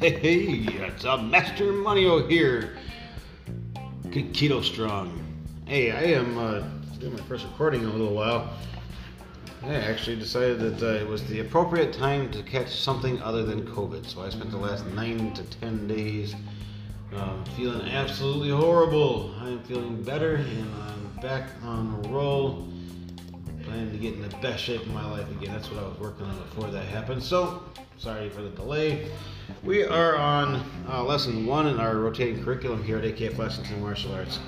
Hey, it's a Master Monio here. Keto Strong. Hey, I am uh, doing my first recording in a little while. I actually decided that uh, it was the appropriate time to catch something other than COVID. So I spent the last nine to ten days um, feeling absolutely horrible. I am feeling better and I'm back on the roll. Planning to get in the best shape of my life again. That's what I was working on before that happened. So, sorry for the delay. We are on uh, lesson one in our rotating curriculum here at AKF Lexington Martial Arts.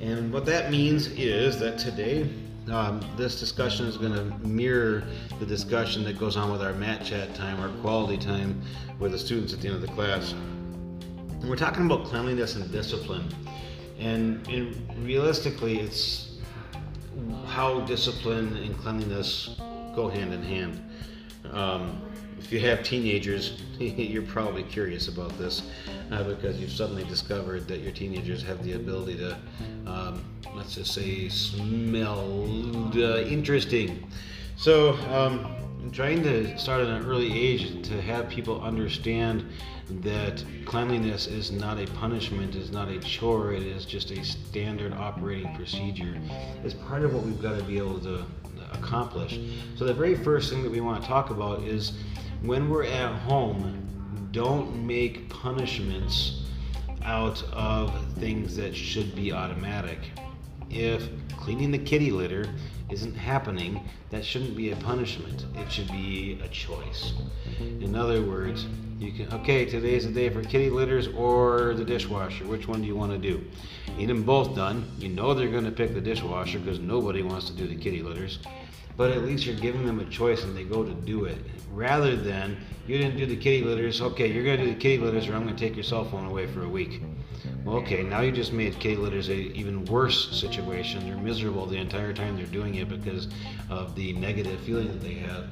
And what that means is that today um, this discussion is going to mirror the discussion that goes on with our mat chat time, our quality time with the students at the end of the class. And we're talking about cleanliness and discipline. And, and realistically, it's how discipline and cleanliness go hand in hand. Um, if you have teenagers, you're probably curious about this uh, because you've suddenly discovered that your teenagers have the ability to, um, let's just say, smell uh, interesting. So, um, I'm trying to start at an early age to have people understand that cleanliness is not a punishment, is not a chore, it is just a standard operating procedure. It's part of what we've got to be able to accomplish. So, the very first thing that we want to talk about is when we're at home, don't make punishments out of things that should be automatic. If cleaning the kitty litter isn't happening, that shouldn't be a punishment. It should be a choice. In other words, you can okay, today's the day for kitty litters or the dishwasher. Which one do you want to do? Need them both done. You know they're going to pick the dishwasher because nobody wants to do the kitty litters but at least you're giving them a choice and they go to do it. Rather than you didn't do the kitty litters okay you're going to do the kitty litters or i'm going to take your cell phone away for a week. Well okay now you just made kitty litters a even worse situation. They're miserable the entire time they're doing it because of the negative feeling that they have.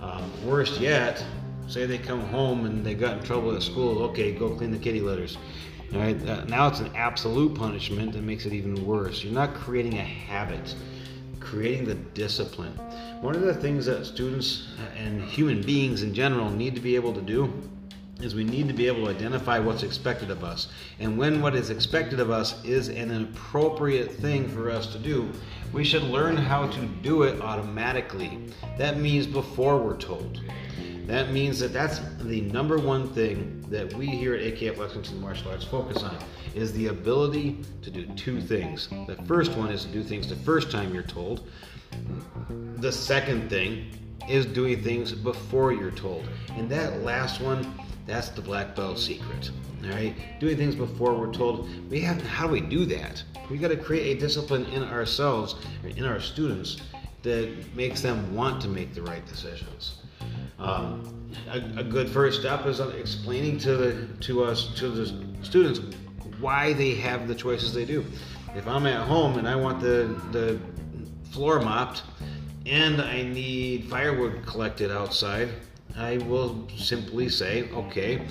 Um, worst yet say they come home and they got in trouble at school okay go clean the kitty litters. All right uh, now it's an absolute punishment that makes it even worse. You're not creating a habit creating the discipline. One of the things that students and human beings in general need to be able to do is we need to be able to identify what's expected of us. And when what is expected of us is an appropriate thing for us to do, we should learn how to do it automatically. That means before we're told. That means that that's the number one thing that we here at AKF Lexington Martial Arts focus on is the ability to do two things. The first one is to do things the first time you're told. The second thing is doing things before you're told. And that last one, that's the black belt secret. All right, doing things before we're told. We have how do we do that? We got to create a discipline in ourselves, in our students, that makes them want to make the right decisions. Um, a, a, good first step is explaining to the to us to the students why they have the choices they do. If I'm at home and I want the the floor mopped and I need firewood collected outside, I will simply say, okay,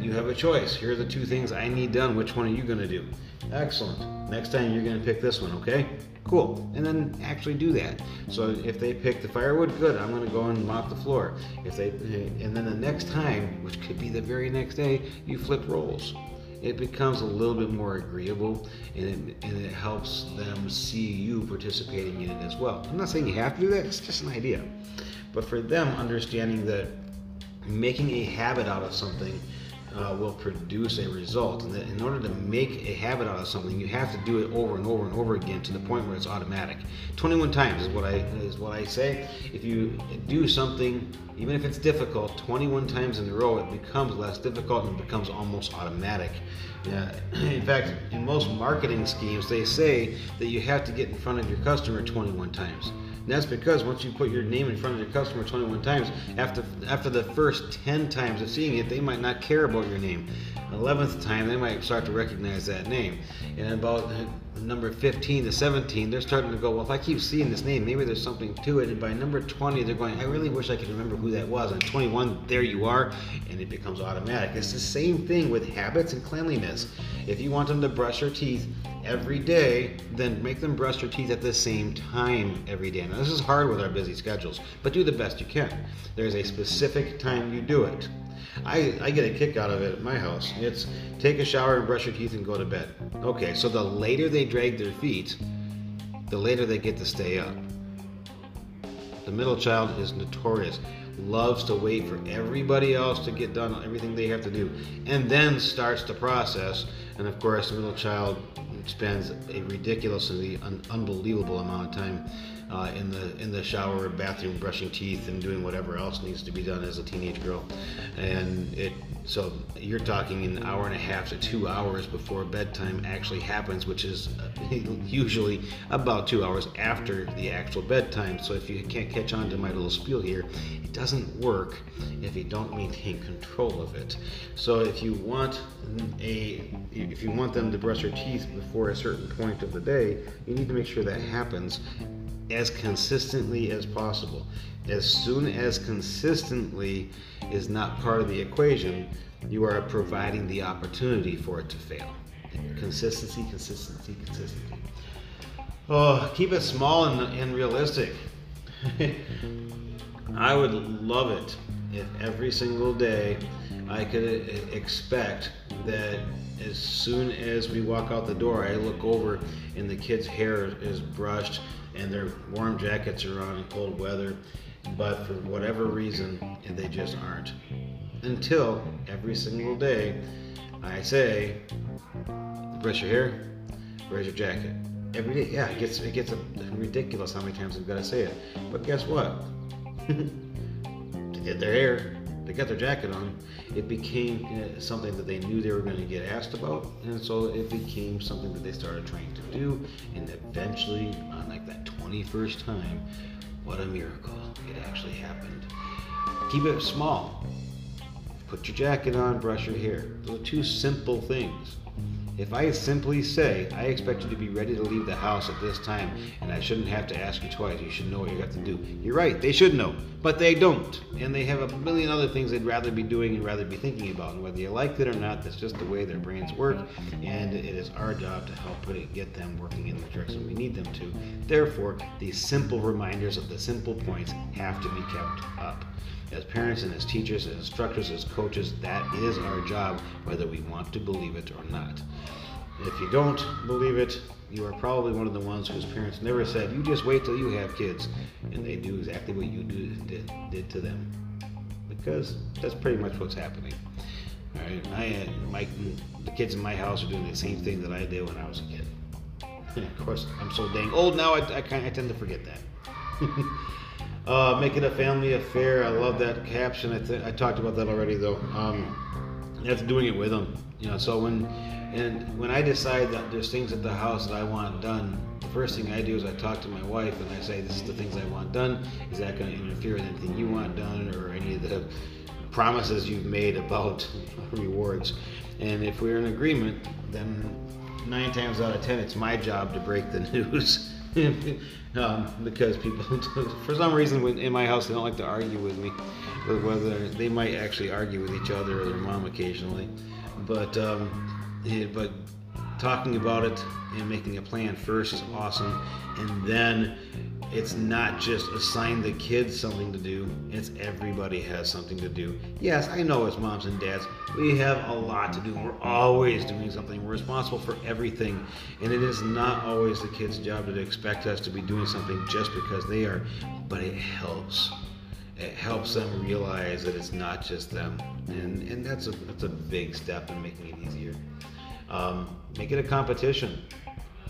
you have a choice. Here are the two things I need done. Which one are you going to do? Excellent. Next time you're going to pick this one, okay? Cool. And then actually do that. So if they pick the firewood, good. I'm going to go and mop the floor. If they and then the next time, which could be the very next day, you flip roles. It becomes a little bit more agreeable and it, and it helps them see you participating in it as well. I'm not saying you have to do that, it's just an idea. But for them, understanding that making a habit out of something uh, will produce a result. And in order to make a habit out of something, you have to do it over and over and over again to the point where it's automatic. 21 times is what I is what I say. If you do something, even if it's difficult, 21 times in a row, it becomes less difficult and becomes almost automatic. Yeah. In fact, in most marketing schemes, they say that you have to get in front of your customer 21 times. And that's because once you put your name in front of your customer 21 times, after after the first 10 times of seeing it, they might not care about your name. 11th time, they might start to recognize that name. And about uh, number 15 to 17, they're starting to go, well, if I keep seeing this name, maybe there's something to it. And by number 20, they're going, I really wish I could remember who that was. And 21, there you are, and it becomes automatic. It's the same thing with habits and cleanliness. If you want them to brush their teeth every day, then make them brush their teeth at the same time every day. Now, this is hard with our busy schedules, but do the best you can. There's a specific time you do it. I, I get a kick out of it at my house. It's take a shower and brush your teeth and go to bed. Okay, so the later they drag their feet, the later they get to stay up. The middle child is notorious, loves to wait for everybody else to get done everything they have to do, and then starts the process. And of course, the middle child spends a ridiculously un- unbelievable amount of time uh, in the in the shower, bathroom, brushing teeth, and doing whatever else needs to be done as a teenage girl. And it so you're talking an hour and a half to two hours before bedtime actually happens, which is uh, usually about two hours after the actual bedtime. So if you can't catch on to my little spiel here, it doesn't work if you don't maintain control of it. So if you want a if you want them to brush their teeth before a certain point of the day, you need to make sure that happens as consistently as possible. As soon as consistently is not part of the equation, you are providing the opportunity for it to fail. Consistency, consistency, consistency. Oh, keep it small and, and realistic. I would love it if every single day I could expect that as soon as we walk out the door, I look over and the kid's hair is brushed and their warm jackets are on in cold weather, but for whatever reason, they just aren't. Until every single day, I say, brush your hair, where's your jacket? Every day, yeah, it gets it gets ridiculous how many times I've got to say it. But guess what? to get their hair, they got their jacket on, it became something that they knew they were going to get asked about, and so it became something that they started trying to do, and eventually, on like that 21st time, what a miracle, it actually happened. Keep it small. Put your jacket on, brush your hair. Those are two simple things. If I simply say, I expect you to be ready to leave the house at this time, and I shouldn't have to ask you twice, you should know what you got to do. You're right, they should know, but they don't. And they have a million other things they'd rather be doing and rather be thinking about. And whether you like it or not, that's just the way their brains work, and it is our job to help put it, get them working in the direction we need them to. Therefore, these simple reminders of the simple points have to be kept up as parents and as teachers, as instructors, as coaches, that is our job, whether we want to believe it or not. If you don't believe it, you are probably one of the ones whose parents never said, "You just wait till you have kids," and they do exactly what you did, did to them, because that's pretty much what's happening. All right, I had uh, my the kids in my house are doing the same thing that I did when I was a kid. And of course, I'm so dang old now. I, I, I tend to forget that. Uh, make it a family affair. I love that caption. I, th- I talked about that already, though. Um, that's doing it with them. You know, so when and when I decide that there's things at the house that I want done, the first thing I do is I talk to my wife and I say, "This is the things I want done. Is that going to interfere with anything you want done, or any of the promises you've made about rewards?" And if we're in agreement, then nine times out of ten, it's my job to break the news. um, because people, for some reason, in my house, they don't like to argue with me. Or whether they might actually argue with each other or their mom occasionally, but um, yeah, but talking about it and making a plan first is awesome, and then it's not just assign the kids something to do, it's everybody has something to do. Yes, I know as moms and dads, we have a lot to do. We're always doing something. We're responsible for everything. And it is not always the kids' job to expect us to be doing something just because they are, but it helps. It helps them realize that it's not just them. And, and that's, a, that's a big step in making it easier. Um, make it a competition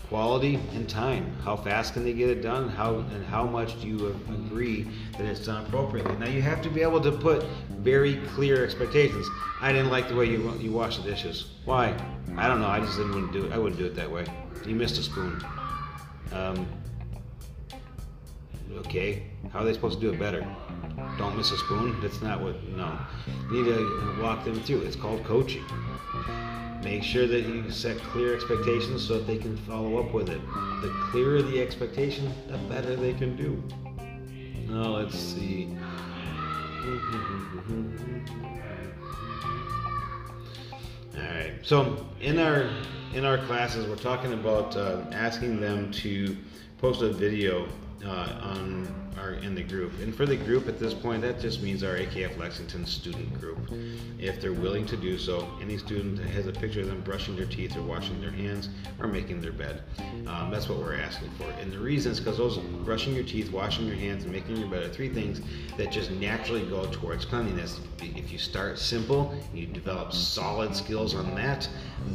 quality and time. How fast can they get it done? How and how much do you agree that it's done appropriately? Now you have to be able to put very clear expectations. I didn't like the way you you wash the dishes. Why? I don't know. I just didn't want to do it. I wouldn't do it that way. You missed a spoon. Um, okay. How are they supposed to do it better? Don't miss a spoon. That's not what. No. You need to walk them through. It's called coaching. Make sure that you set clear expectations so that they can follow up with it. The clearer the expectation, the better they can do. Now let's see. All right. So in our in our classes, we're talking about uh, asking them to post a video on our in the group. And for the group at this point, that just means our AKF Lexington student group. If they're willing to do so, any student that has a picture of them brushing their teeth or washing their hands or making their bed, um, that's what we're asking for. And the reason is because those brushing your teeth, washing your hands, and making your bed are three things that just naturally go towards cleanliness. If you start simple, you develop solid skills on that,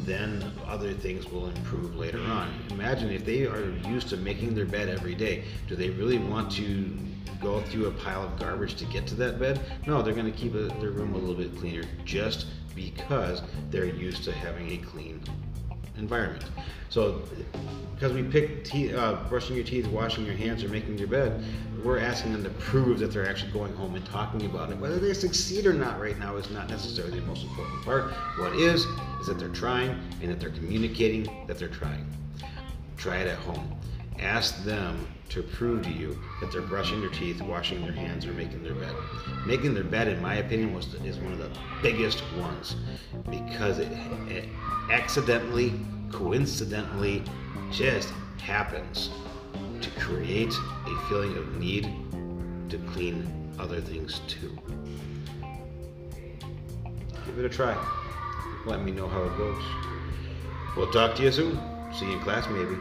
then other things will improve later on. Imagine if they are used to making their bed every day. Do they really want to go through a pile of garbage to get to that bed? No, they're going to keep a, their room a little bit cleaner just because they're used to having a clean environment. So, because we pick te- uh, brushing your teeth, washing your hands, or making your bed, we're asking them to prove that they're actually going home and talking about it. Whether they succeed or not right now is not necessarily the most important part. What is, is that they're trying and that they're communicating that they're trying. Try it at home. Ask them to prove to you that they're brushing their teeth, washing their hands, or making their bed. Making their bed, in my opinion, was the, is one of the biggest ones because it, it accidentally, coincidentally, just happens to create a feeling of need to clean other things too. Give it a try. Let me know how it goes. We'll talk to you soon. See you in class, maybe.